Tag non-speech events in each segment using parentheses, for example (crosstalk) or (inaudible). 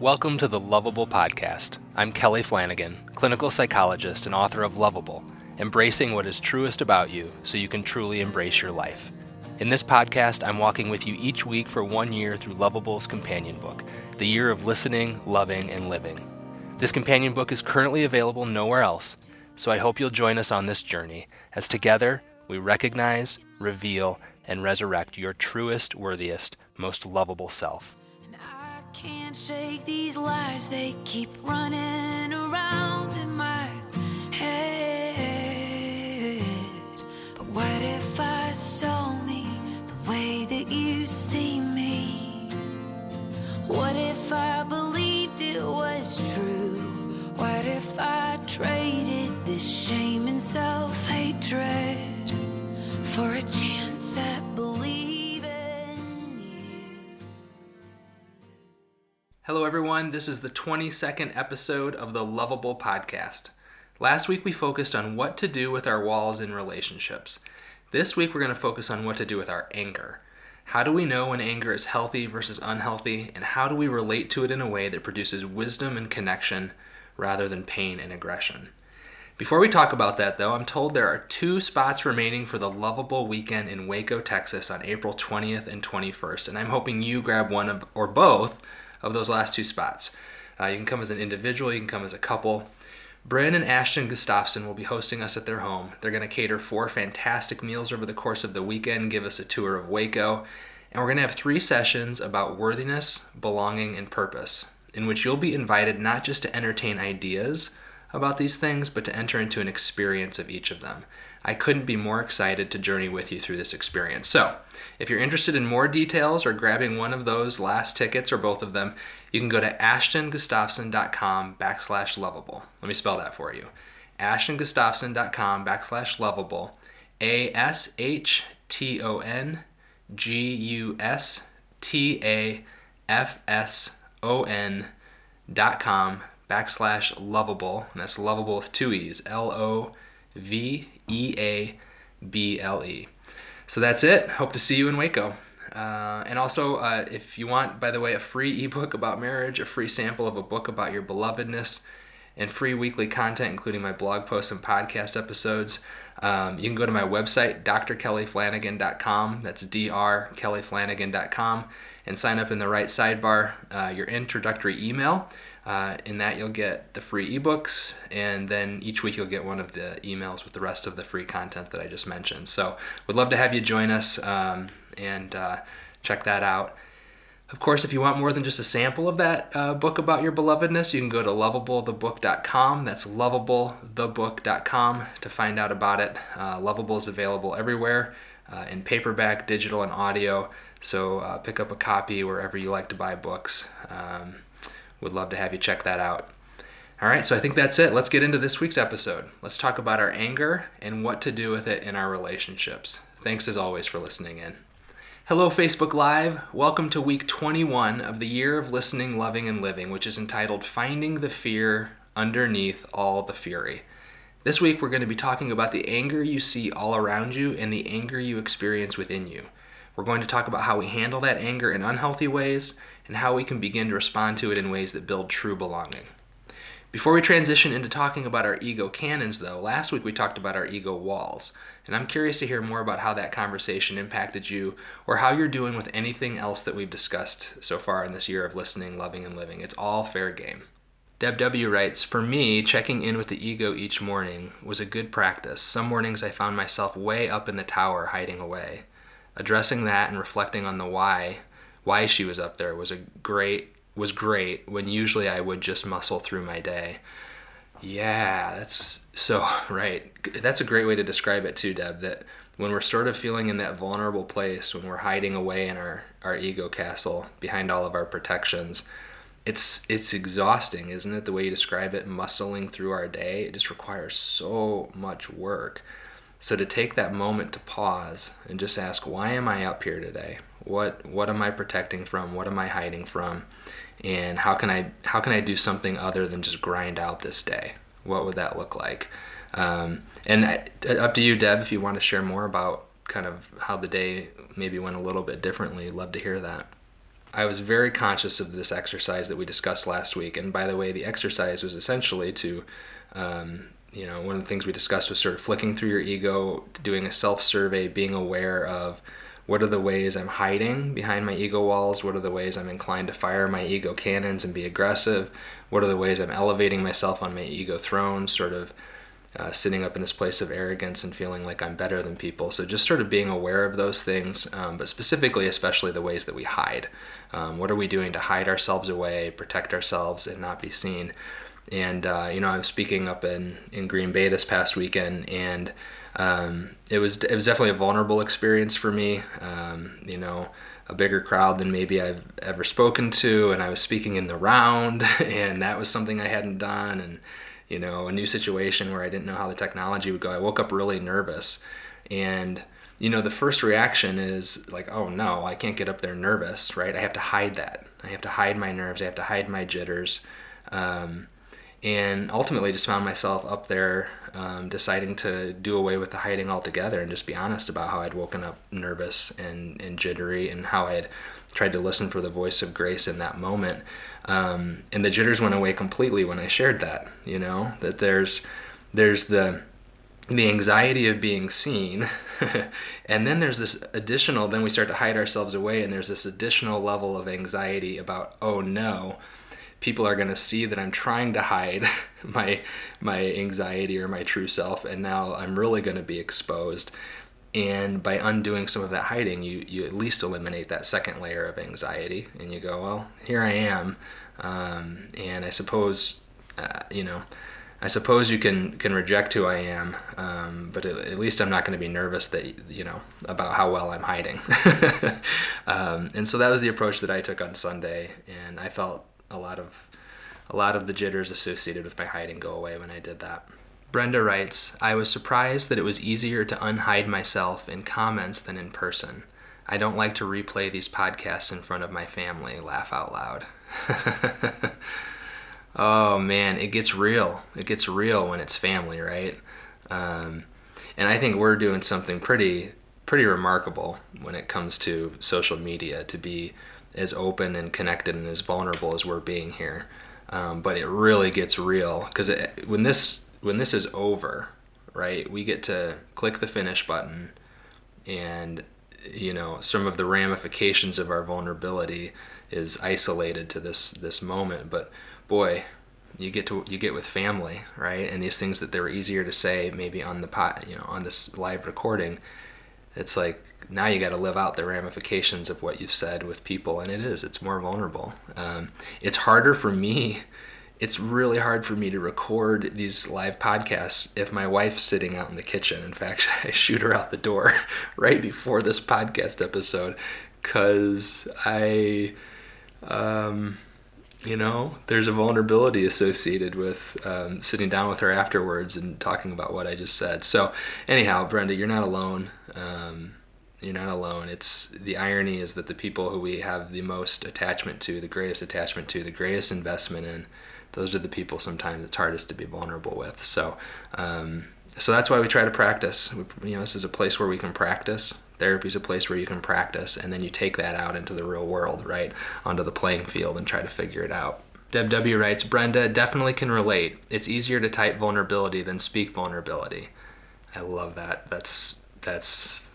Welcome to the Loveable Podcast. I'm Kelly Flanagan, clinical psychologist and author of Loveable, embracing what is truest about you so you can truly embrace your life. In this podcast, I'm walking with you each week for one year through Loveable's companion book, The Year of Listening, Loving, and Living. This companion book is currently available nowhere else, so I hope you'll join us on this journey as together we recognize, reveal, and resurrect your truest, worthiest, most lovable self. Can't shake these lies, they keep running around in my head. But what if I saw me the way that you see me? What if I believed it was true? What if I traded this shame and self hatred for a chance at believing Hello, everyone. This is the 22nd episode of the Loveable Podcast. Last week we focused on what to do with our walls in relationships. This week we're going to focus on what to do with our anger. How do we know when anger is healthy versus unhealthy, and how do we relate to it in a way that produces wisdom and connection rather than pain and aggression? Before we talk about that, though, I'm told there are two spots remaining for the Loveable Weekend in Waco, Texas on April 20th and 21st, and I'm hoping you grab one of, or both of those last two spots. Uh, you can come as an individual, you can come as a couple. Bryn and Ashton Gustafson will be hosting us at their home. They're going to cater four fantastic meals over the course of the weekend, give us a tour of Waco, and we're going to have three sessions about worthiness, belonging, and purpose, in which you'll be invited not just to entertain ideas about these things, but to enter into an experience of each of them. I couldn't be more excited to journey with you through this experience. So, if you're interested in more details or grabbing one of those last tickets or both of them, you can go to ashtongustafson.com backslash loveable. Let me spell that for you. ashtongustafson.com backslash loveable. A S H T O N G U S T A F S O N dot com backslash loveable. And that's loveable with two E's. L O V E A B L E. So that's it. Hope to see you in Waco. Uh, and also, uh, if you want, by the way, a free ebook about marriage, a free sample of a book about your belovedness, and free weekly content, including my blog posts and podcast episodes, um, you can go to my website, drkellyflanagan.com. That's drkellyflanagan.com, and sign up in the right sidebar, uh, your introductory email. Uh, in that, you'll get the free ebooks, and then each week you'll get one of the emails with the rest of the free content that I just mentioned. So, would love to have you join us um, and uh, check that out. Of course, if you want more than just a sample of that uh, book about your belovedness, you can go to loveablethebook.com. That's loveablethebook.com to find out about it. Uh, Loveable is available everywhere uh, in paperback, digital, and audio. So uh, pick up a copy wherever you like to buy books. Um, would love to have you check that out. All right, so I think that's it. Let's get into this week's episode. Let's talk about our anger and what to do with it in our relationships. Thanks as always for listening in. Hello, Facebook Live. Welcome to week 21 of the year of listening, loving, and living, which is entitled Finding the Fear Underneath All the Fury. This week, we're going to be talking about the anger you see all around you and the anger you experience within you. We're going to talk about how we handle that anger in unhealthy ways and how we can begin to respond to it in ways that build true belonging. Before we transition into talking about our ego cannons, though, last week we talked about our ego walls. And I'm curious to hear more about how that conversation impacted you or how you're doing with anything else that we've discussed so far in this year of listening, loving, and living. It's all fair game. Deb W. writes For me, checking in with the ego each morning was a good practice. Some mornings I found myself way up in the tower hiding away. Addressing that and reflecting on the why, why she was up there was a great was great when usually I would just muscle through my day. Yeah, that's so (laughs) right. That's a great way to describe it too, Deb. That when we're sort of feeling in that vulnerable place, when we're hiding away in our, our ego castle behind all of our protections, it's it's exhausting, isn't it? The way you describe it, muscling through our day, it just requires so much work. So to take that moment to pause and just ask, why am I up here today? What what am I protecting from? What am I hiding from? And how can I how can I do something other than just grind out this day? What would that look like? Um, and I, up to you, Deb, if you want to share more about kind of how the day maybe went a little bit differently. Love to hear that. I was very conscious of this exercise that we discussed last week. And by the way, the exercise was essentially to, um, you know, one of the things we discussed was sort of flicking through your ego, doing a self survey, being aware of what are the ways I'm hiding behind my ego walls? What are the ways I'm inclined to fire my ego cannons and be aggressive? What are the ways I'm elevating myself on my ego throne, sort of uh, sitting up in this place of arrogance and feeling like I'm better than people. So just sort of being aware of those things, um, but specifically, especially the ways that we hide. Um, what are we doing to hide ourselves away, protect ourselves, and not be seen? And uh, you know, I'm speaking up in in Green Bay this past weekend, and um, it was it was definitely a vulnerable experience for me. Um, you know a bigger crowd than maybe I've ever spoken to, and I was speaking in the round, (laughs) and that was something I hadn't done, and you know, a new situation where I didn't know how the technology would go. I woke up really nervous. And, you know, the first reaction is like, oh no, I can't get up there nervous, right? I have to hide that. I have to hide my nerves. I have to hide my jitters. Um, and ultimately just found myself up there um, deciding to do away with the hiding altogether and just be honest about how I'd woken up nervous and, and jittery and how I had tried to listen for the voice of grace in that moment. Um, and the jitters went away completely when I shared that. You know that there's there's the the anxiety of being seen (laughs) and then there's this additional then we start to hide ourselves away and there's this additional level of anxiety about oh no people are going to see that I'm trying to hide (laughs) my my anxiety or my true self and now I'm really going to be exposed. And by undoing some of that hiding you you at least eliminate that second layer of anxiety and you go well here i am. Um, and i suppose uh, you know i suppose you can can reject who i am um, but at, at, least i'm not going to be nervous that you know about how well i'm hiding. (laughs) Um, and so that was the approach that i took on sunday and i felt a lot of a lot of the jitters associated with my hiding go away when i did that Brenda writes, I was surprised that it was easier to unhide myself in comments than in person. I don't like to replay these podcasts in front of my family. Laugh out loud. (laughs) oh man, it gets real. It gets real when it's family, right? Um, and I think we're doing something pretty pretty remarkable when it comes to social media to be as open and connected and as vulnerable as we're being here. Um, but it really gets real because when this when this is over, right, we get to click the finish button and you know some of the ramifications of our vulnerability is isolated to this this moment but boy you get to you get with family right and these things that they were easier to say maybe on the pot you know on this live recording it's like now you got to live out the ramifications of what you've said with people and it is it's more vulnerable um, it's harder for me it's really hard for me to record these live podcasts if my wife's sitting out in the kitchen. In fact, (laughs) I shoot her out the door (laughs) right before this podcast episode because I, um, you know, there's a vulnerability associated with um, sitting down with her afterwards and talking about what I just said. So, anyhow, Brenda, you're not alone. Um, you're not alone. It's the irony is that the people who we have the most attachment to, the greatest attachment to, the greatest investment in, those are the people sometimes it's hardest to be vulnerable with. So, um, so that's why we try to practice. We, you know, this is a place where we can practice. Therapy is a place where you can practice, and then you take that out into the real world, right, onto the playing field, and try to figure it out. Deb W writes, Brenda definitely can relate. It's easier to type vulnerability than speak vulnerability. I love that. That's that's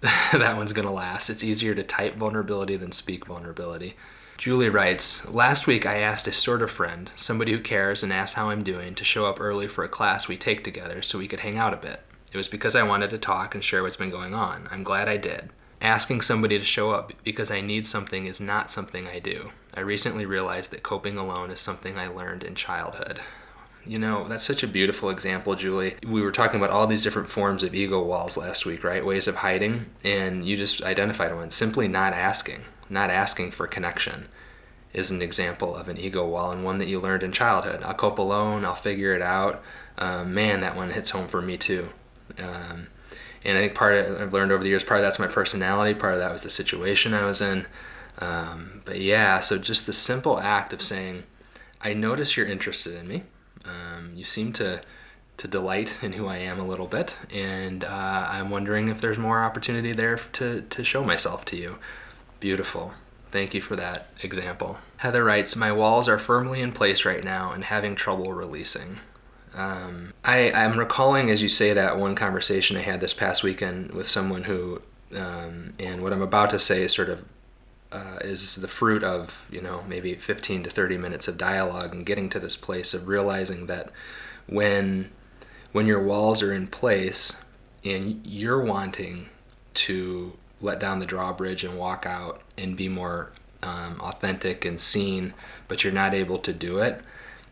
(laughs) that one's gonna last. It's easier to type vulnerability than speak vulnerability. Julie writes Last week I asked a sort of friend, somebody who cares and asks how I'm doing, to show up early for a class we take together so we could hang out a bit. It was because I wanted to talk and share what's been going on. I'm glad I did. Asking somebody to show up because I need something is not something I do. I recently realized that coping alone is something I learned in childhood. You know, that's such a beautiful example, Julie. We were talking about all these different forms of ego walls last week, right? Ways of hiding, and you just identified one simply not asking not asking for connection is an example of an ego wall and one that you learned in childhood. I'll cope alone, I'll figure it out. Um, man, that one hits home for me too. Um, and I think part of I've learned over the years, part of that's my personality, part of that was the situation I was in. Um, but yeah, so just the simple act of saying, I notice you're interested in me. Um, you seem to to delight in who I am a little bit, and uh, I'm wondering if there's more opportunity there to to show myself to you. Beautiful. Thank you for that example. Heather writes, My walls are firmly in place right now and having trouble releasing. Um, I, I'm recalling as you say that one conversation I had this past weekend with someone who, um, and what I'm about to say is sort of uh, is the fruit of you know maybe 15 to 30 minutes of dialogue and getting to this place of realizing that when when your walls are in place and you're wanting to let down the drawbridge and walk out and be more um, authentic and seen, but you're not able to do it,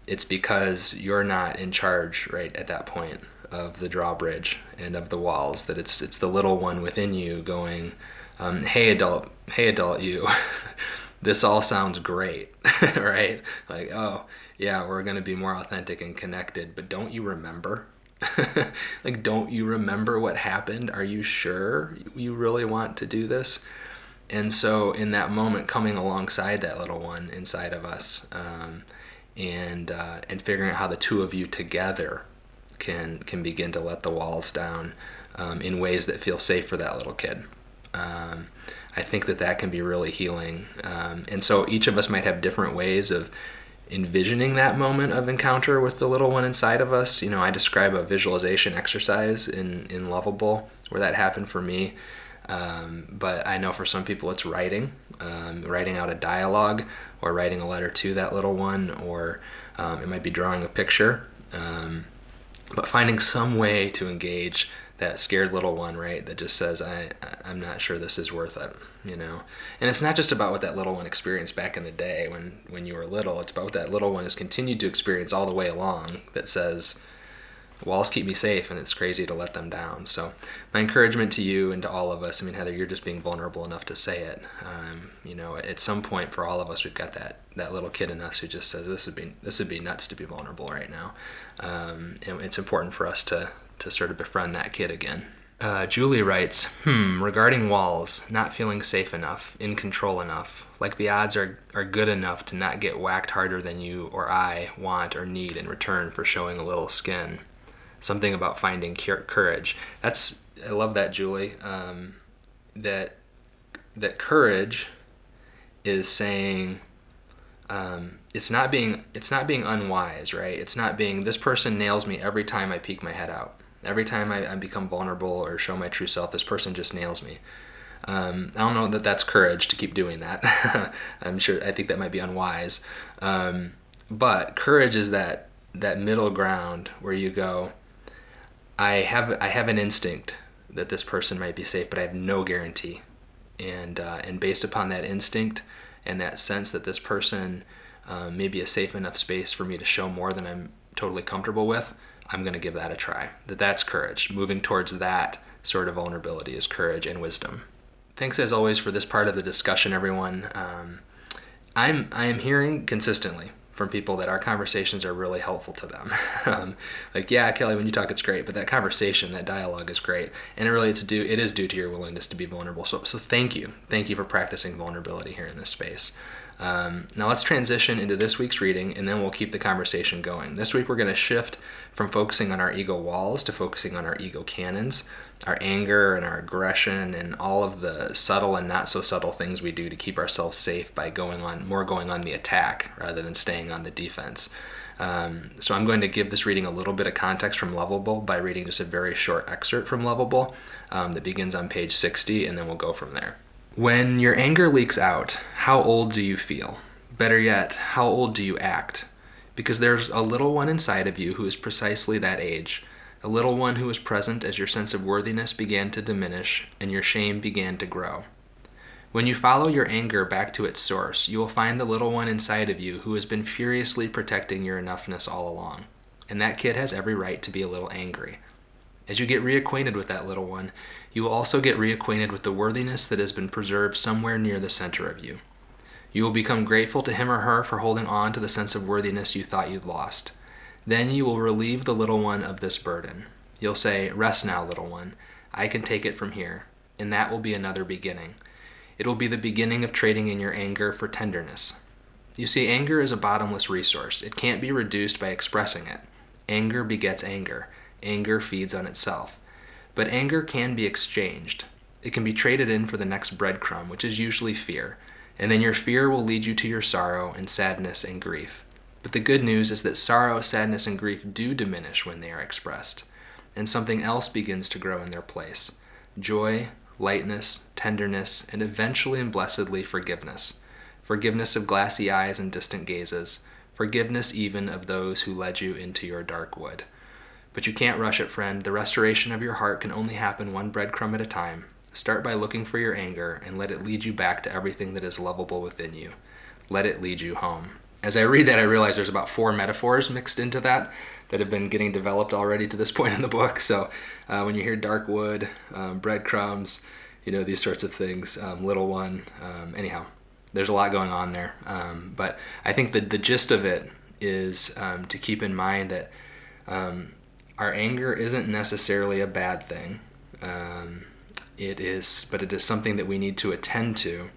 it's because you're not in charge right at that point of the drawbridge and of the walls. That it's it's the little one within you going, um, "Hey adult, hey adult, you." (laughs) this all sounds great, (laughs) right? Like, oh, yeah, we're going to be more authentic and connected, but don't you remember? (laughs) like, don't you remember what happened? Are you sure you really want to do this? And so, in that moment, coming alongside that little one inside of us, um, and uh, and figuring out how the two of you together can can begin to let the walls down um, in ways that feel safe for that little kid. Um, I think that that can be really healing. Um, and so each of us might have different ways of envisioning that moment of encounter with the little one inside of us. You know, I describe a visualization exercise in, in Loveable where that happened for me. Um, but I know for some people it's writing, um, writing out a dialogue or writing a letter to that little one, or um, it might be drawing a picture. Um, but finding some way to engage that scared little one, right? That just says, I, I'm not sure this is worth it, you know? And it's not just about what that little one experienced back in the day when, when you were little. It's about what that little one has continued to experience all the way along that says, walls keep me safe and it's crazy to let them down. So my encouragement to you and to all of us, I mean, Heather, you're just being vulnerable enough to say it. Um, you know, at some point for all of us, we've got that, that little kid in us who just says, this would be, this would be nuts to be vulnerable right now. Um, and it's important for us to, to sort of befriend that kid again. Uh, Julie writes, hmm, regarding walls, not feeling safe enough, in control enough, like the odds are, are good enough to not get whacked harder than you or I want or need in return for showing a little skin. Something about finding courage. That's, I love that, Julie. Um, that, that courage is saying, um, it's not being it's not being unwise, right? It's not being this person nails me every time I peek my head out. Every time I, I become vulnerable or show my true self, this person just nails me. Um, I don't know that that's courage to keep doing that. (laughs) I'm sure I think that might be unwise. Um, but courage is that that middle ground where you go. I have I have an instinct that this person might be safe, but I have no guarantee. And uh, and based upon that instinct and that sense that this person um, may be a safe enough space for me to show more than I'm totally comfortable with, I'm going to give that a try. That that's courage. Moving towards that sort of vulnerability is courage and wisdom. Thanks as always for this part of the discussion, everyone. Um, I'm I am hearing consistently from people that our conversations are really helpful to them. (laughs) um, like, yeah, Kelly, when you talk, it's great, but that conversation, that dialogue is great, and it really it's due it is due to your willingness to be vulnerable. So, so thank you, thank you for practicing vulnerability here in this space. Um, now let's transition into this week's reading and then we'll keep the conversation going. This week we're going to shift from focusing on our ego walls to focusing on our ego cannons, our anger and our aggression and all of the subtle and not so subtle things we do to keep ourselves safe by going on more going on the attack rather than staying on the defense. Um, so I'm going to give this reading a little bit of context from Loveable by reading just a very short excerpt from Loveable um, that begins on page 60 and then we'll go from there. When your anger leaks out, how old do you feel? Better yet, how old do you act? Because there's a little one inside of you who is precisely that age, a little one who was present as your sense of worthiness began to diminish and your shame began to grow. When you follow your anger back to its source, you will find the little one inside of you who has been furiously protecting your enoughness all along. And that kid has every right to be a little angry. As you get reacquainted with that little one, you will also get reacquainted with the worthiness that has been preserved somewhere near the center of you. You will become grateful to him or her for holding on to the sense of worthiness you thought you'd lost. Then you will relieve the little one of this burden. You'll say, Rest now, little one. I can take it from here. And that will be another beginning. It will be the beginning of trading in your anger for tenderness. You see, anger is a bottomless resource. It can't be reduced by expressing it. Anger begets anger. Anger feeds on itself. But anger can be exchanged. It can be traded in for the next breadcrumb, which is usually fear. And then your fear will lead you to your sorrow and sadness and grief. But the good news is that sorrow, sadness, and grief do diminish when they are expressed, and something else begins to grow in their place joy, lightness, tenderness, and eventually and blessedly forgiveness. Forgiveness of glassy eyes and distant gazes, forgiveness even of those who led you into your dark wood. But you can't rush it, friend. The restoration of your heart can only happen one breadcrumb at a time. Start by looking for your anger and let it lead you back to everything that is lovable within you. Let it lead you home. As I read that, I realize there's about four metaphors mixed into that that have been getting developed already to this (laughs) point in the book. So uh, when you hear dark wood, um, breadcrumbs, you know, these sorts of things, um, little one, um, anyhow, there's a lot going on there. Um, but I think that the gist of it is um, to keep in mind that um, our anger isn't necessarily a bad thing. it is, but it is something that we need to attend to,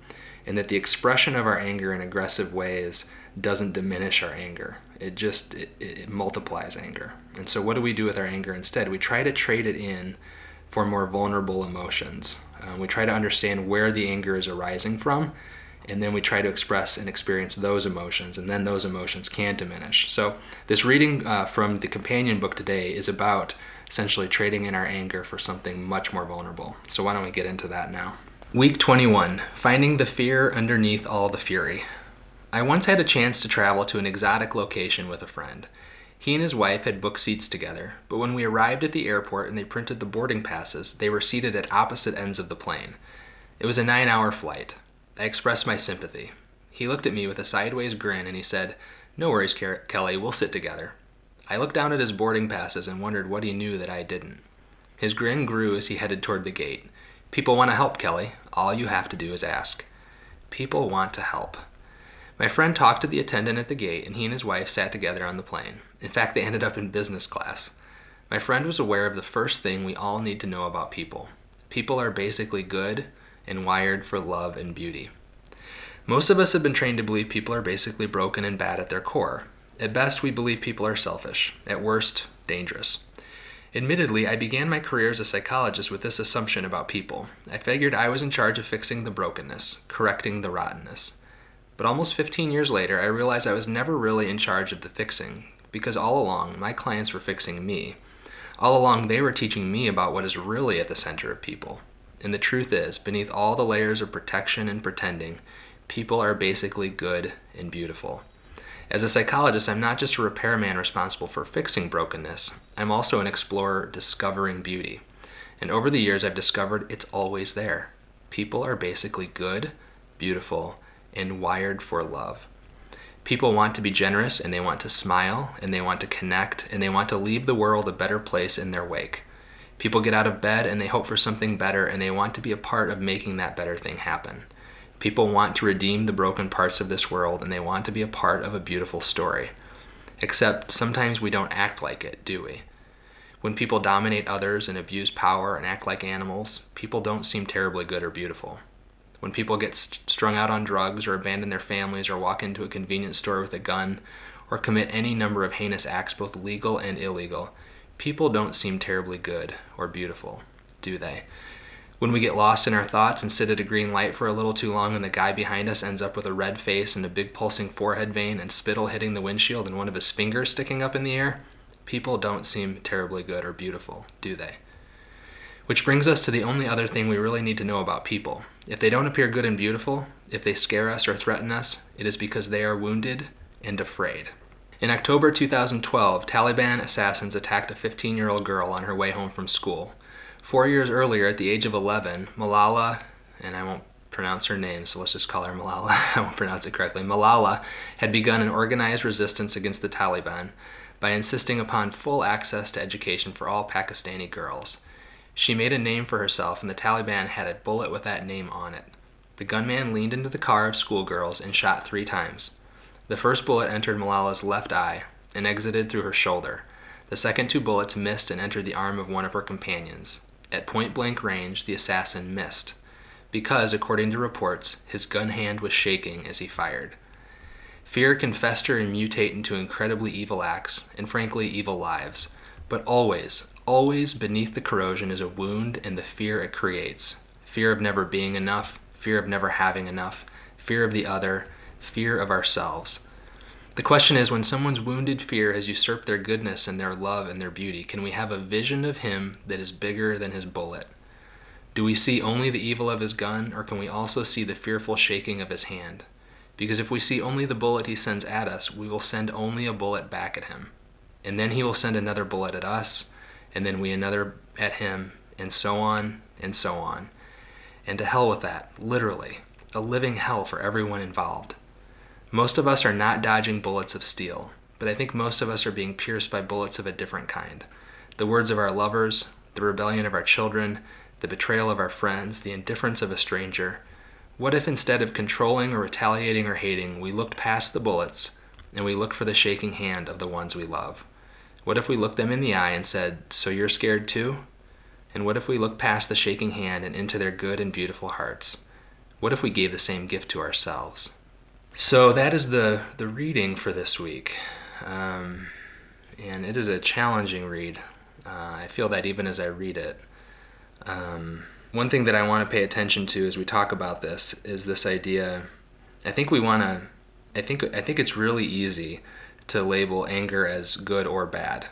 and that the expression of our anger in aggressive ways doesn't diminish our anger. It just it, it multiplies anger. And so, what do we do with our anger instead? We try to trade it in for more vulnerable emotions. Uh, we try to understand where the anger is arising from, and then we try to express and experience those emotions, and then those emotions can diminish. So, this reading uh, from the companion book today is about essentially trading in our anger for something much more vulnerable. So, why don't we get into that now? Week 21 Finding the Fear Underneath All the Fury. I once had a chance to travel to an exotic location with a friend. He and his wife had booked seats together, but when we arrived at the airport and they printed the boarding passes, they were seated at opposite ends of the plane. It was a nine hour flight. I expressed my sympathy. He looked at me with a sideways grin and he said, No worries, Kelly, we'll sit together. I looked down at his boarding passes and wondered what he knew that I didn't. His grin grew as he headed toward the gate. People want to help, Kelly. All you have to do is ask. People want to help. My friend talked to the attendant at the gate, and he and his wife sat together on the plane. In fact, they ended up in business class. My friend was aware of the first thing we all need to know about people people are basically good and wired for love and beauty. Most of us have been trained to believe people are basically broken and bad at their core. At best, we believe people are selfish. At worst, dangerous. Admittedly, I began my career as a psychologist with this assumption about people. I figured I was in charge of fixing the brokenness, correcting the rottenness. But almost 15 years later, I realized I was never really in charge of the fixing, because all along, my clients were fixing me. All along, they were teaching me about what is really at the center of people. And the truth is, beneath all the layers of protection and pretending, people are basically good and beautiful. As a psychologist, I'm not just a repairman responsible for fixing brokenness, I'm also an explorer discovering beauty. And over the years, I've discovered it's always there. People are basically good, beautiful, and wired for love. People want to be generous and they want to smile and they want to connect and they want to leave the world a better place in their wake. People get out of bed and they hope for something better and they want to be a part of making that better thing happen. People want to redeem the broken parts of this world and they want to be a part of a beautiful story. Except sometimes we don't act like it, do we? When people dominate others and abuse power and act like animals, people don't seem terribly good or beautiful when people get st- strung out on drugs or abandon their families or walk into a convenience store with a gun or commit any number of heinous acts, both legal and illegal, people don't seem terribly good or beautiful, do they? When we get lost in our thoughts and sit at a green light for a little too long and the guy behind us ends up with a red face and a big pulsing forehead vein and spittle hitting the windshield and one of his fingers sticking up in the air, people don't seem terribly good or beautiful, do they? Which brings us to the only other thing we really need to know about people. If they don't appear good and beautiful, if they scare us or threaten us, it is because they are wounded and afraid. In October 2012, Taliban assassins attacked a 15 year old girl on her way home from school. Four years earlier, at the age of 11, Malala, and I won't pronounce her name, so let's just call her Malala. (laughs) I won't pronounce it correctly. Malala had begun an organized resistance against the Taliban by insisting upon full access to education for all Pakistani girls. She made a name for herself, and the Taliban had a bullet with that name on it. The gunman leaned into the car of schoolgirls and shot three times. The first bullet entered Malala's left eye and exited through her shoulder. The second two bullets missed and entered the arm of one of her companions. At point blank range, the assassin missed, because, according to reports, his gun hand was shaking as he fired. Fear can fester and mutate into incredibly evil acts, and frankly, evil lives, but always, Always beneath the corrosion is a wound and the fear it creates fear of never being enough, fear of never having enough, fear of the other, fear of ourselves. The question is when someone's wounded fear has usurped their goodness and their love and their beauty, can we have a vision of him that is bigger than his bullet? Do we see only the evil of his gun, or can we also see the fearful shaking of his hand? Because if we see only the bullet he sends at us, we will send only a bullet back at him. And then he will send another bullet at us, and then we another at him, and so on and so on. And to hell with that, literally, a living hell for everyone involved. Most of us are not dodging bullets of steel, but I think most of us are being pierced by bullets of a different kind. The words of our lovers, the rebellion of our children, the betrayal of our friends, the indifference of a stranger. What if instead of controlling or retaliating or hating, we looked past the bullets and we looked for the shaking hand of the ones we love? What if we looked them in the eye and said, So you're scared too? And what if we looked past the shaking hand and into their good and beautiful hearts? What if we gave the same gift to ourselves? So that is the the reading for this week, um, and it is a challenging read. Uh, I feel that even as I read it. Um, one thing that I want to pay attention to as we talk about this is this idea. I think we want to. I think I think it's really easy to label anger as good or bad.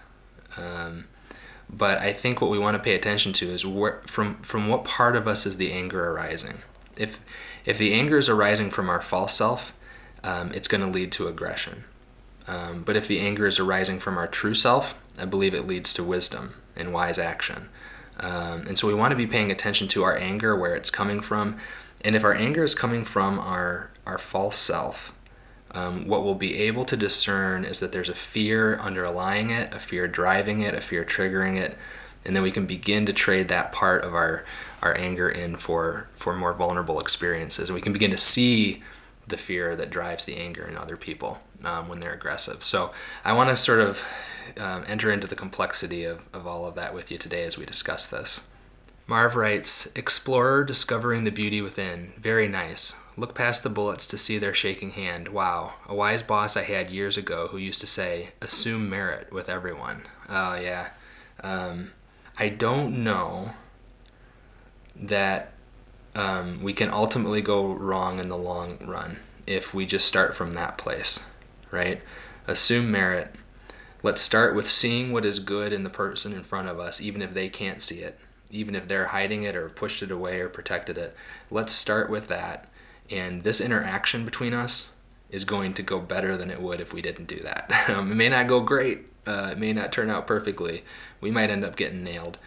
Um, but I think what we want to pay attention to is from from what part of us is the anger arising. If if the anger is arising from our false self, um, it's going to lead to aggression. Um, but if the anger is arising from our true self, I believe it leads to wisdom and wise action. Um, and so we want to be paying attention to our anger, where it's coming from. And if our anger is coming from our, our false self, um, what we'll be able to discern is that there's a fear underlying it, a fear driving it, a fear triggering it. And then we can begin to trade that part of our, our anger in for, for more vulnerable experiences. And we can begin to see the fear that drives the anger in other people um, when they're aggressive. So I want to sort of um, enter into the complexity of, of all of that with you today as we discuss this. Marv writes Explorer discovering the beauty within. Very nice. Look past the bullets to see their shaking hand. Wow. A wise boss I had years ago who used to say, assume merit with everyone. Oh, yeah. Um, I don't know that um, we can ultimately go wrong in the long run if we just start from that place, right? Assume merit. Let's start with seeing what is good in the person in front of us, even if they can't see it, even if they're hiding it or pushed it away or protected it. Let's start with that. And this interaction between us is going to go better than it would if we didn't do that. (laughs) Um, it may not go great, uh, it may not turn out perfectly. We might end up getting nailed,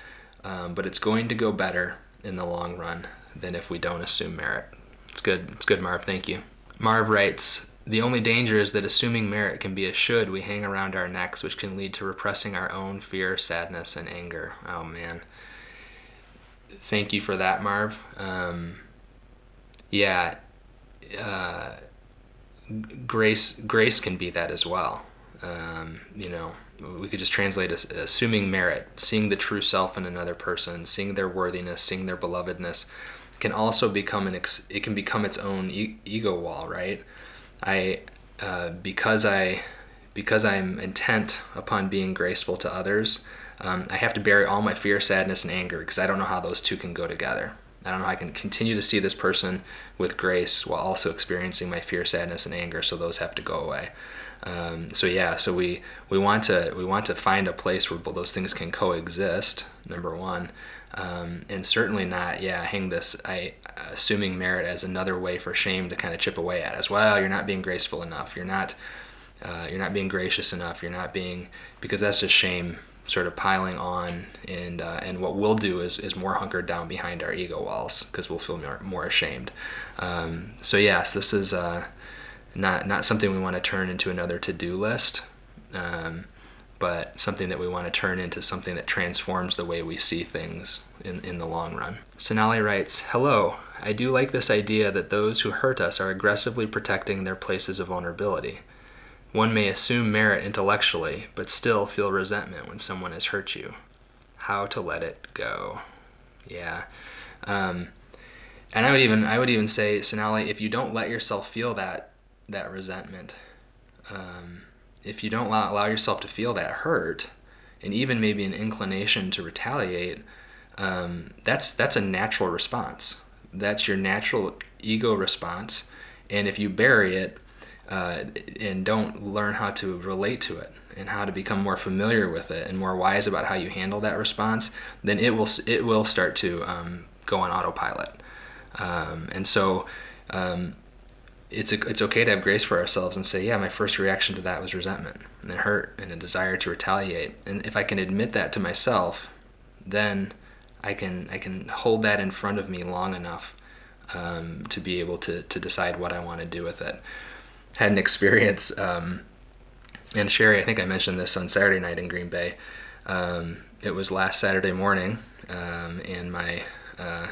um, but it's going to go better in the long run than if we don't assume merit. It's good. It's good, Marv. Thank you. Marv writes, the only danger is that assuming merit can be a should we hang around our necks, which can lead to repressing our own fear, sadness, and anger. Oh, man. Thank you for that, Marv. Um, yeah, uh, grace grace can be that as well. Um, you know, we could just translate as assuming merit, seeing the true self in another person, seeing their worthiness, seeing their belovedness can also become an ex- it can become its own e- ego wall, right? I uh, because I because I'm intent upon being graceful to others, um, I have to bury all my fear, sadness, and anger because I don't know how those two can go together. I don't know I can continue to see this person with grace while also experiencing my fear, sadness, and anger. So those have to go away. Um, so yeah, so we we want to we want to find a place where those things can coexist. Number one, um, and certainly not yeah hang this I assuming merit as another way for shame to kind of chip away at us. Well, you're not being graceful enough. You're not uh, you're not being gracious enough. You're not being because that's just shame sort of piling on and uh, and what we'll do is, is more hunkered down behind our ego walls because we'll feel more, more ashamed um, so yes this is uh, not not something we want to turn into another to-do list um, but something that we want to turn into something that transforms the way we see things in, in the long run. Sonali writes, Hello, I do like this idea that those who hurt us are aggressively protecting their places of vulnerability. One may assume merit intellectually, but still feel resentment when someone has hurt you. How to let it go. Yeah. Um, and I would even I would even say, Sonali, if you don't let yourself feel that that resentment, um, if you don't allow, allow yourself to feel that hurt and even maybe an inclination to retaliate um, that's that's a natural response that's your natural ego response And if you bury it uh, and don't learn how to relate to it and how to become more familiar with it and more wise about how you handle that response, then it will it will start to um, go on autopilot. Um, and so um, it's a, it's okay to have grace for ourselves and say, yeah, my first reaction to that was resentment and it hurt and a desire to retaliate. And if I can admit that to myself, then I can I can hold that in front of me long enough um, to be able to to decide what I want to do with it. Had an experience, um, and Sherry, I think I mentioned this on Saturday night in Green Bay. Um, it was last Saturday morning, um, and my uh,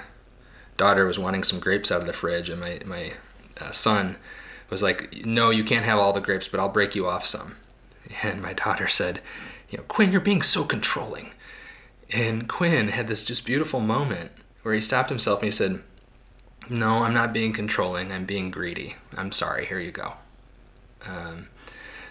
daughter was wanting some grapes out of the fridge, and my my uh, son was like, "No, you can't have all the grapes, but I'll break you off some." (laughs) And my daughter said, "You know, Quinn, you're being so controlling." And Quinn had this just beautiful moment where he stopped himself and he said, "No, I'm not being controlling. I'm being greedy. I'm sorry. Here you go." Um,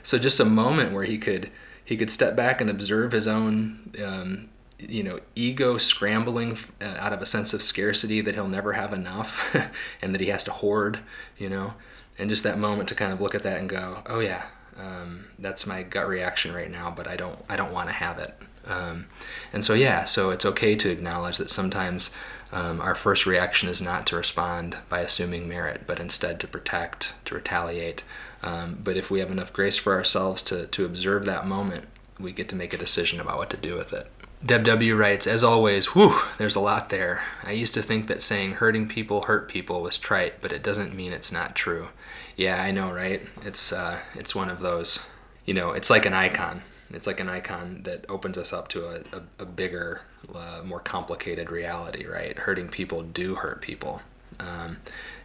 so just a moment where he could he could step back and observe his own um, you know ego scrambling uh, out of a sense of scarcity that he'll never have enough (laughs) and that he has to hoard you know? And just that moment to kind of look at that and go oh yeah um, that's my gut reaction right now but i don't i don't want to have it. Um, and so yeah so it's okay to acknowledge that sometimes um, our first reaction is not to respond by assuming merit but instead to protect to retaliate um, but if we have enough grace for ourselves to, to observe that moment we get to make a decision about what to do with it Deb W writes, as always, whew, there's a lot there. I used to think that saying hurting people hurt people was trite, but it doesn't mean it's not true. Yeah, I know, right? It's uh, it's one of those, you know, it's like an icon. It's like an icon that opens us up to a, a, a bigger, uh, more complicated reality, right? Hurting people do hurt people. Um,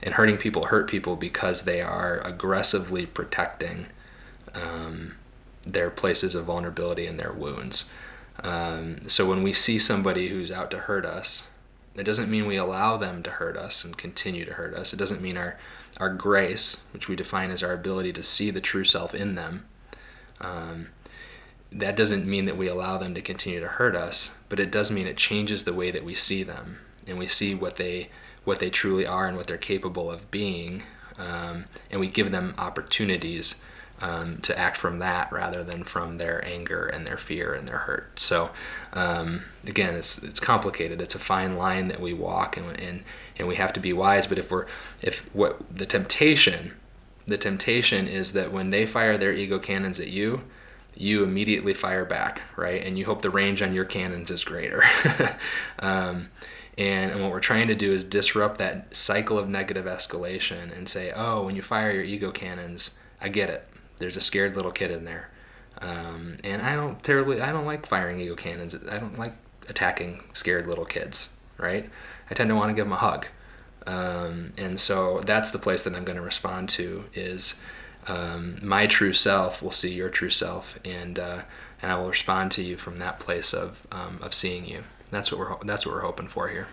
and hurting people hurt people because they are aggressively protecting um, their places of vulnerability and their wounds. Um, so when we see somebody who's out to hurt us, it doesn't mean we allow them to hurt us and continue to hurt us. It doesn't mean our our grace, which we define as our ability to see the true self in them. Um, that doesn't mean that we allow them to continue to hurt us, but it does mean it changes the way that we see them and we see what they what they truly are and what they're capable of being, um, and we give them opportunities um, to act from that rather than from their anger and their fear and their hurt. So um, again, it's it's complicated. It's a fine line that we walk, and and and we have to be wise. But if we're if what the temptation, the temptation is that when they fire their ego cannons at you, you immediately fire back, right? And you hope the range on your cannons is greater. (laughs) um, and, and, what we're trying to do is disrupt that cycle of negative escalation and say, oh, when you fire your ego cannons, I get it there's a scared little kid in there. Um, and I don't terribly, I don't like firing ego cannons. I don't like attacking scared little kids, right? I tend to want to give them a hug. Um, and so that's the place that I'm going to respond to is um, my true self will see your true self, and uh, and I will respond to you from that place of um, of seeing you. That's what we're that's what we're hoping for here.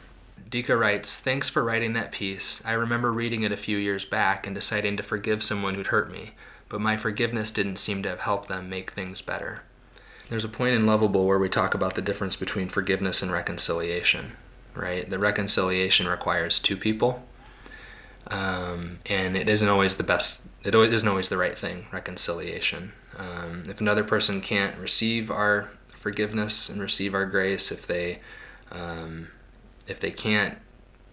Dika writes, Thanks for writing that piece. I remember reading it a few years back and deciding to forgive someone who'd hurt me but my forgiveness didn't seem to have helped them make things better. There's a point in Loveable where we talk about the difference between forgiveness and reconciliation, right? The reconciliation requires two people, um, and it isn't always the best, it isn't always the right thing, reconciliation. Um, if another person can't receive our forgiveness and receive our grace, if they, um, if they can't,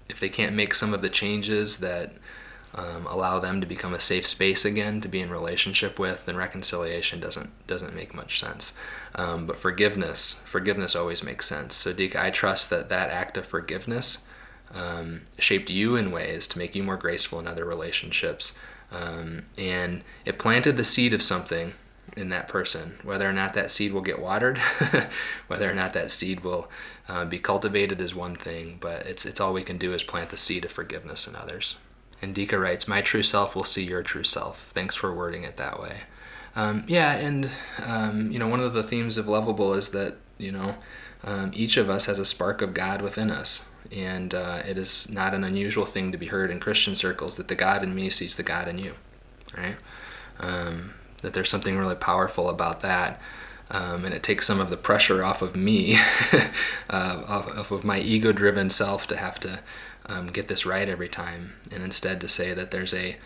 if they can't make some of the changes that um, allow them to become a safe space again to be in relationship with, then reconciliation doesn't doesn't make much sense. Um, but forgiveness, forgiveness always makes sense. So, Dika, I trust that that act of forgiveness um, shaped you in ways to make you more graceful in other relationships, um, and it planted the seed of something in that person. Whether or not that seed will get watered, (laughs) whether or not that seed will uh, be cultivated is one thing, but it's it's all we can do is plant the seed of forgiveness in others. And Dika writes, My true self will see your true self. Thanks for wording it that way. Um, yeah, and, um, you know, one of the themes of Loveable is that, you know, um, each of us has a spark of God within us. And uh, it is not an unusual thing to be heard in Christian circles that the God in me sees the God in you, right? Um, that there's something really powerful about that. Um, and it takes some of the pressure off of me, (laughs) uh, off, off, of my ego driven self to have to um, get this right every time, and instead to say that there's a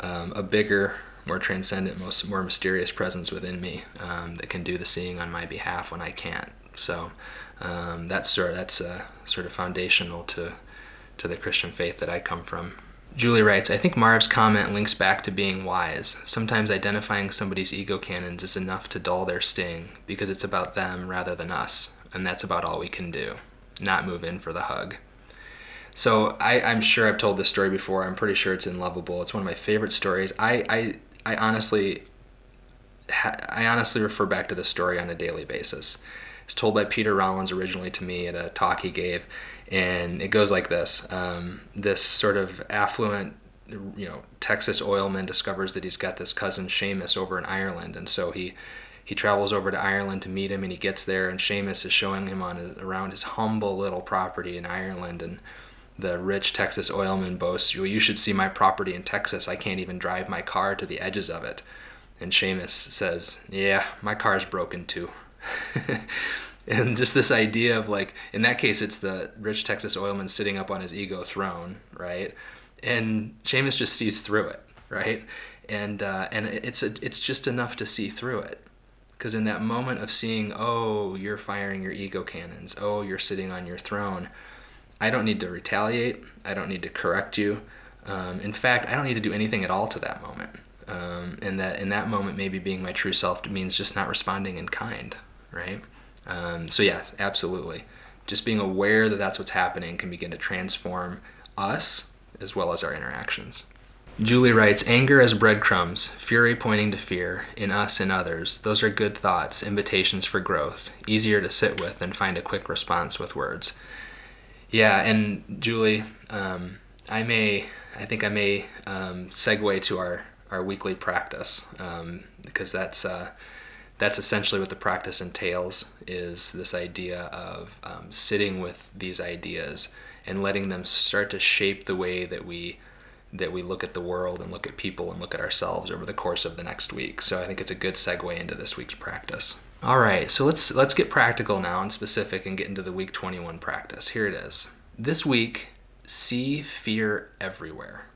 um, a bigger, more transcendent, most more mysterious presence within me um, that can do the seeing on my behalf when I can't. So um, that's sort of, that's uh, sort of foundational to to the Christian faith that I come from. Julie writes, I think Marv's comment links back to being wise. Sometimes identifying somebody's ego cannons is enough to dull their sting because it's about them rather than us, and that's about all we can do. Not move in for the hug. So I, I'm sure I've told this story before. I'm pretty sure it's in Loveable. It's one of my favorite stories. I, I, I honestly, I honestly refer back to this story on a daily basis. It's told by Peter Rollins originally to me at a talk he gave, and it goes like this: um, This sort of affluent, you know, Texas oilman discovers that he's got this cousin Seamus over in Ireland, and so he he travels over to Ireland to meet him, and he gets there, and Seamus is showing him on his, around his humble little property in Ireland, and the rich Texas oilman boasts, "Well, you should see my property in Texas. I can't even drive my car to the edges of it." And Seamus says, "Yeah, my car's broken too." (laughs) and just this idea of like in that case it's the rich texas oilman sitting up on his ego throne right? And Seamus just sees through it right? And uh, and it's a, it's just enough to see through it. Because in that moment of seeing oh you're firing your ego cannons. Oh you're sitting on your throne. I don't need to retaliate. I don't need to correct you. Um, in fact i don't need to do anything at all to that moment. Um, and that in that moment maybe being my true self means just not responding in kind right um, so yes, absolutely. Just being aware that that's what's happening can begin to transform us as well as our interactions. Julie writes, anger as breadcrumbs, fury pointing to fear, in us and others. Those are good thoughts, invitations for growth, easier to sit with than find a quick response with words. Yeah, and Julie, um, I may, I think I may um, segue to our, our weekly practice um, because that's, uh, that's essentially what the practice entails is this idea of um, sitting with these ideas and letting them start to shape the way that we that we look at the world and look at people and look at ourselves over the course of the next week. So I think it's a good segue into this week's practice. All right, so let's let's get practical now and specific and get into the week 21 practice. Here it is. This week, see fear everywhere.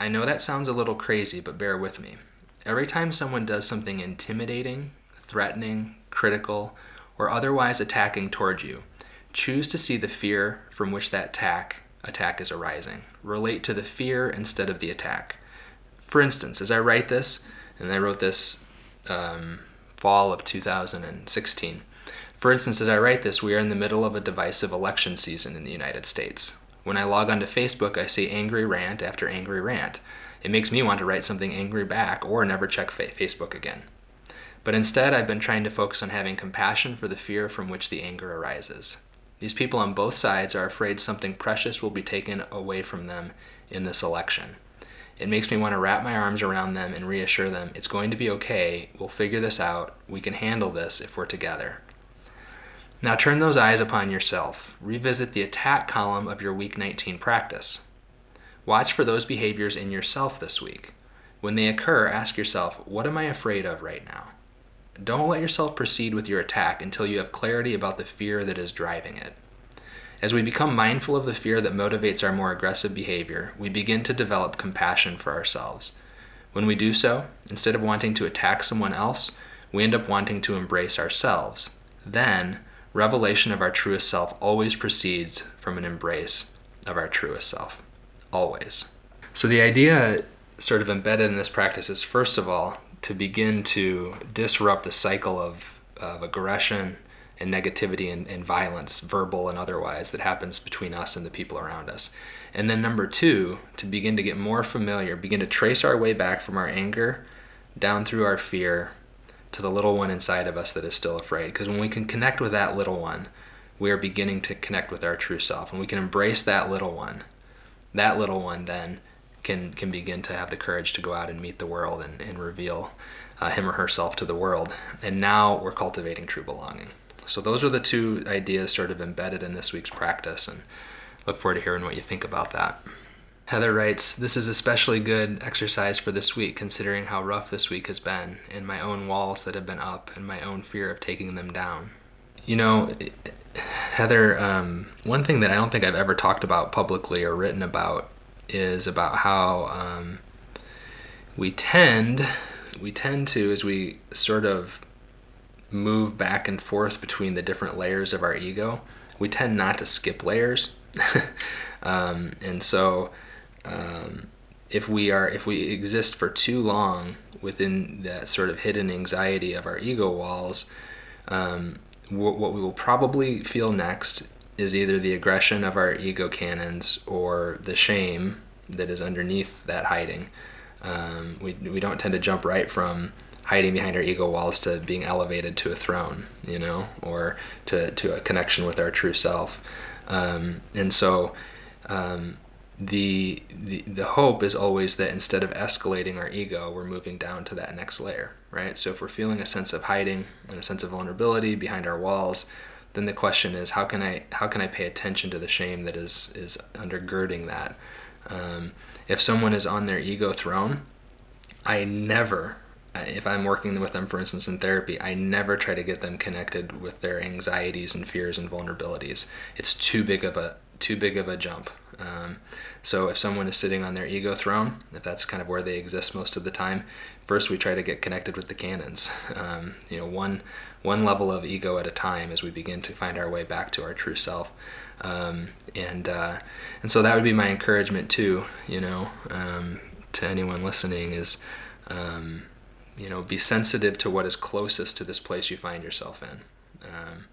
I know that sounds a little crazy, but bear with me. Every time someone does something intimidating threatening, critical, or otherwise attacking towards you, choose to see the fear from which that attack attack is arising. Relate to the fear instead of the attack. For instance, as I write this, and I wrote this um, fall of 2016. For instance, as I write this, we are in the middle of a divisive election season in the United States. When I log onto Facebook, I see angry rant after angry rant. It makes me want to write something angry back or never check Facebook again. But instead, I've been trying to focus on having compassion for the fear from which the anger arises. These people on both sides are afraid something precious will be taken away from them in this election. It makes me want to wrap my arms around them and reassure them it's going to be okay, we'll figure this out, we can handle this if we're together. Now turn those eyes upon yourself. Revisit the attack column of your week 19 practice. Watch for those behaviors in yourself this week. When they occur, ask yourself, what am I afraid of right now? Don't let yourself proceed with your attack until you have clarity about the fear that is driving it. As we become mindful of the fear that motivates our more aggressive behavior, we begin to develop compassion for ourselves. When we do so, instead of wanting to attack someone else, we end up wanting to embrace ourselves. Then, revelation of our truest self always proceeds from an embrace of our truest self. Always. So, the idea sort of embedded in this practice is first of all, to begin to disrupt the cycle of, of aggression and negativity and, and, violence, verbal and otherwise, that happens between us and the people around us. And then, number two, to begin to get more familiar, begin to trace our way back from our anger down through our fear to the little one inside of us that is still afraid. Because when we can connect with that little one, we are beginning to connect with our true self. And we can embrace that little one. That little one then can can begin to have the courage to go out and meet the world and, and reveal uh, him or herself to the world. And now we're cultivating true belonging. So those are the two ideas sort of embedded in this week's practice, and look forward to hearing what you think about that. Heather writes, This is especially good exercise for this week, considering how rough this week has been, and my own walls that have been up, and my own fear of taking them down. You know, Heather, um, one thing that I don't think I've ever talked about publicly or written about is about how um, we tend we tend to as we sort of move back and forth between the different layers of our ego, we tend not to skip layers. (laughs) um, and so um, if we are if we exist for too long within that sort of hidden anxiety of our ego walls, um, what, what we will probably feel next is either the aggression of our ego cannons or the shame that is underneath that hiding. Um, we, we don't tend to jump right from hiding behind our ego walls to being elevated to a throne, you know, or to, to a connection with our true self. Um, and so um, the, the, the hope is always that instead of escalating our ego, we're moving down to that next layer, right? So if we're feeling a sense of hiding and a sense of vulnerability behind our walls, then the question is how can I how can I pay attention to the shame that is is undergirding that? Um, if someone is on their ego throne, I never, if I'm working with them, for instance, in therapy, I never try to get them connected with their anxieties and fears and vulnerabilities. It's too big of a too big of a jump. Um, so if someone is sitting on their ego throne, if that's kind of where they exist most of the time, first we try to get connected with the cannons. (laughs) Um, you know, one one level of ego at a time as we begin to find our way back to our true self. Um, and uh, and so that would be my encouragement too. You know, um, to anyone listening is, um, you know, be sensitive to what is closest to this place you find yourself in. Um,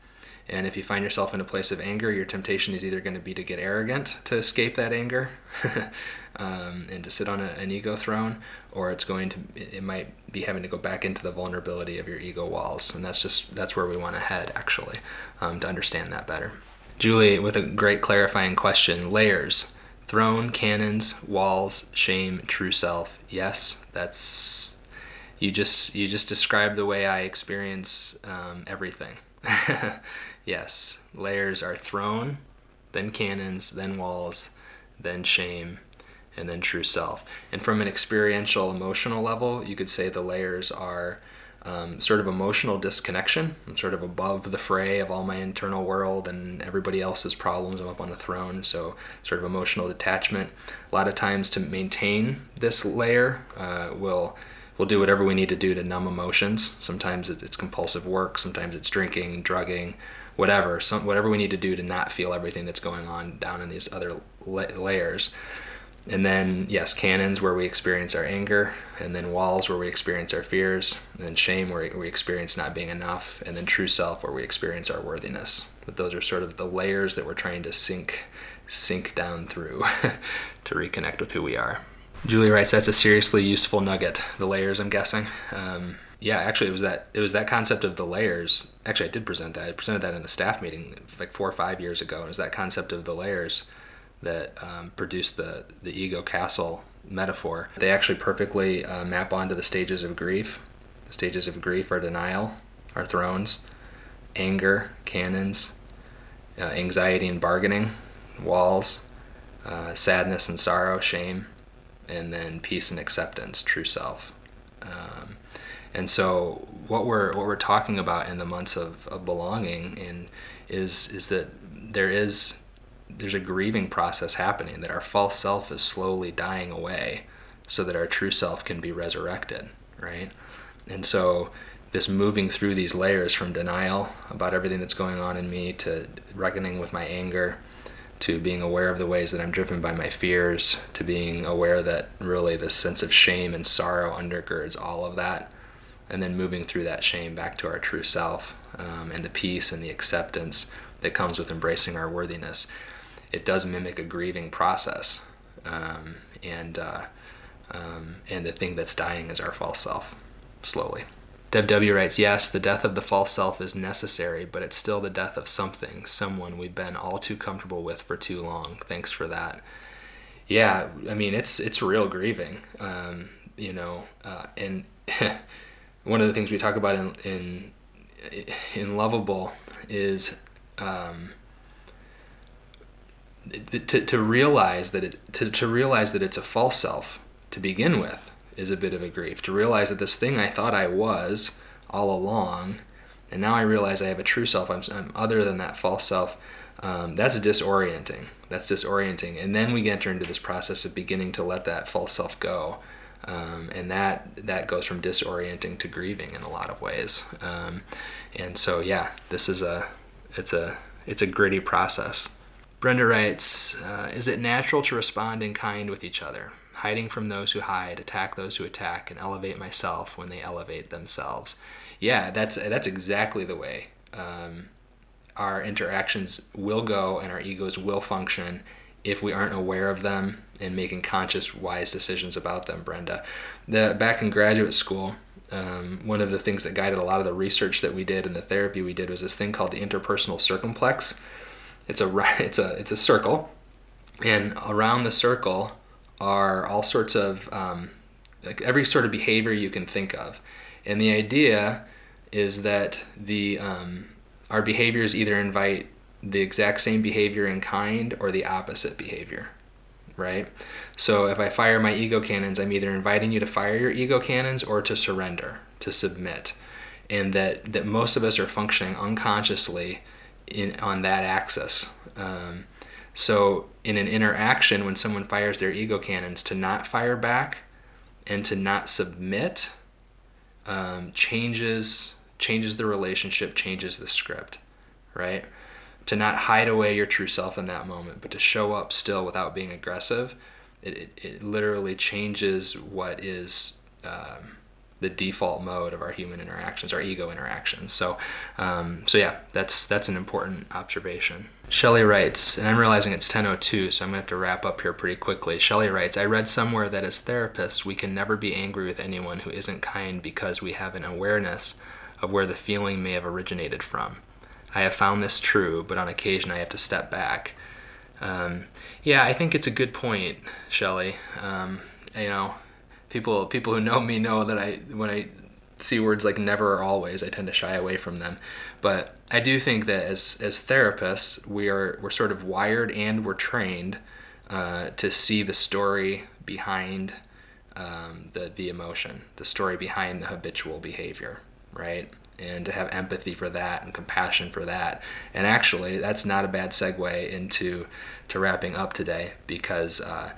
and if you find yourself in a place of anger, your temptation is either going to be to get arrogant to escape that anger (laughs) um, and to sit on a, an ego throne, or it's going to, it might be having to go back into the vulnerability of your ego walls. And that's just, that's where we want to head actually um, to understand that better. Julie, with a great clarifying question layers, throne, cannons, walls, shame, true self. Yes, that's, you just, you just described the way I experience um, everything. (laughs) yes, layers are throne, then cannons, then walls, then shame, and then true self. And from an experiential, emotional level, you could say the layers are um, sort of emotional disconnection. I'm sort of above the fray of all my internal world and everybody else's problems. I'm up on a throne, so sort of emotional detachment. A lot of times, to maintain this layer, uh, we'll we'll do whatever we need to do to numb emotions. Sometimes it's compulsive work. Sometimes it's drinking, drugging, whatever. Some, whatever we need to do to not feel everything that's going on down in these other la- layers. And then, yes, cannons where we experience our anger, and then walls where we experience our fears, and then shame where we experience not being enough, and then true self where we experience our worthiness. But those are sort of the layers that we're trying to sink sink down through (laughs) to reconnect with who we are. Julie writes, "That's a seriously useful nugget. The layers, I'm guessing." Um, yeah, actually, it was that it was that concept of the layers. Actually, I did present that. I presented that in a staff meeting like four or five years ago. And it was that concept of the layers that um, produced the the ego castle metaphor. They actually perfectly uh, map onto the stages of grief. The stages of grief are denial, are thrones, anger, cannons, uh, anxiety and bargaining, walls, uh, sadness and sorrow, shame, and then peace and acceptance, true self. Um, and so what we're what we're talking about in the months of, of belonging and is is that there is there's a grieving process happening that our false self is slowly dying away so that our true self can be resurrected right and so this moving through these layers from denial about everything that's going on in me to reckoning with my anger to being aware of the ways that I'm driven by my fears to being aware that really this sense of shame and sorrow undergirds all of that and then moving through that shame back to our true self um, and the peace and the acceptance that comes with embracing our worthiness it does mimic a grieving process. Um, and uh, um, and the thing that's dying is our false self, slowly. Deb W writes, Yes, the death of the false self is necessary, but it's still the death of something, someone we've been all too comfortable with for too long. Thanks for that. Yeah, I mean, it's it's real grieving, um, you know, uh, and (laughs) one of the things we talk about in in, in loveable is um, to, to realize that it to, to realize that it's a false self to begin with is a bit of a grief. To realize that this thing i thought i was all along and now i realize i have a true self i'm, I'm other than that false self um, that's disorienting. That's disorienting. And then we enter into this process of beginning to let that false self go. Um, and that that goes from disorienting to grieving in a lot of ways. Um, and so yeah, this is a it's a it's a gritty process. Brenda writes, uh, "Is it natural to respond in kind with each other, hiding from those who hide, attack those who attack, and elevate myself when they elevate themselves?" Yeah, that's that's exactly the way um, our interactions will go and our egos will function if we aren't aware of them and making conscious, wise decisions about them, Brenda. The, back in graduate school, um, one of the things that guided a lot of the research that we did and the therapy we did was this thing called the interpersonal circumplex. It's a (laughs) it's a it's a circle, and around the circle are all sorts of um, like every sort of behavior you can think of, and the idea is that the um, our behaviors either invite the exact same behavior in kind or the opposite behavior, right? So if I fire my ego cannons, I'm either inviting you to fire your ego cannons or to surrender, to submit. And that, that most of us are functioning unconsciously in, on that axis. Um, so in an interaction, when someone fires their ego cannons, to not fire back and to not submit um, changes changes the relationship, changes the script, right? to not hide away your true self in that moment, but to show up still without being aggressive, it, it, it literally changes what is um, the default mode of our human interactions, our ego interactions. So, um, so yeah, that's that's an important observation. Shelley writes, and I'm realizing it's 10:02, so I'm gonna have to wrap up here pretty quickly. Shelley writes, I read somewhere that as therapists, we can never be angry with anyone who isn't kind because we have an awareness of where the feeling may have originated from. I have found this true, but on occasion I have to step back. Um, yeah, I think it's a good point, Shelley. Um, you know, people people who know me know that I when I see words like never or always, I tend to shy away from them. But I do think that as as therapists, we are we're sort of wired and we're trained uh, to see the story behind um, the the emotion, the story behind the habitual behavior, right? and to have empathy for that and compassion for that. And actually, that's not a bad segue into to wrapping up today because uh,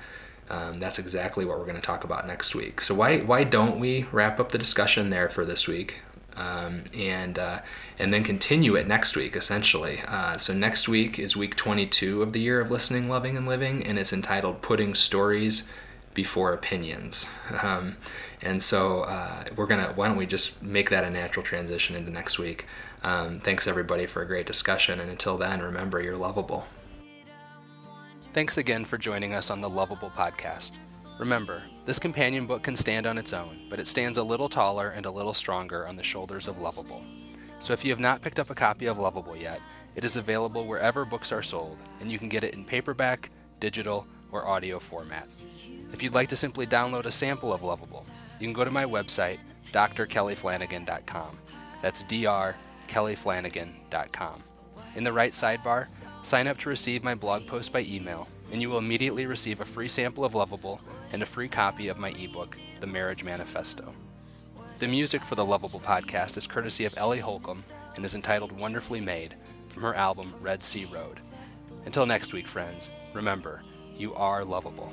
um, that's exactly what we're going to talk about next week. So why why don't we wrap up the discussion there for this week? Um, and uh, and then continue it next week essentially. Uh, so next week is week 22 of the year of listening, loving, and living, and it's entitled "Putting Stories Before Opinions." Um, and so uh, we're gonna. Why don't we just make that a natural transition into next week? Um, thanks everybody for a great discussion, and until then, remember you're lovable. Thanks again for joining us on the Loveable Podcast. Remember, this companion book can stand on its own, but it stands a little taller and a little stronger on the shoulders of Loveable. So if you have not picked up a copy of Loveable yet, it is available wherever books are sold, and you can get it in paperback, digital, or audio format. If you'd like to simply download a sample of Loveable, you can go to my website, drkellyflanagan.com. That's drkellyflanagan.com. In the right sidebar, Sign up to receive my blog post by email, and you will immediately receive a free sample of Loveable and a free copy of my ebook, The Marriage Manifesto. The music for the Loveable podcast is courtesy of Ellie Holcomb and is entitled Wonderfully Made from her album Red Sea Road. Until next week, friends, remember, you are lovable.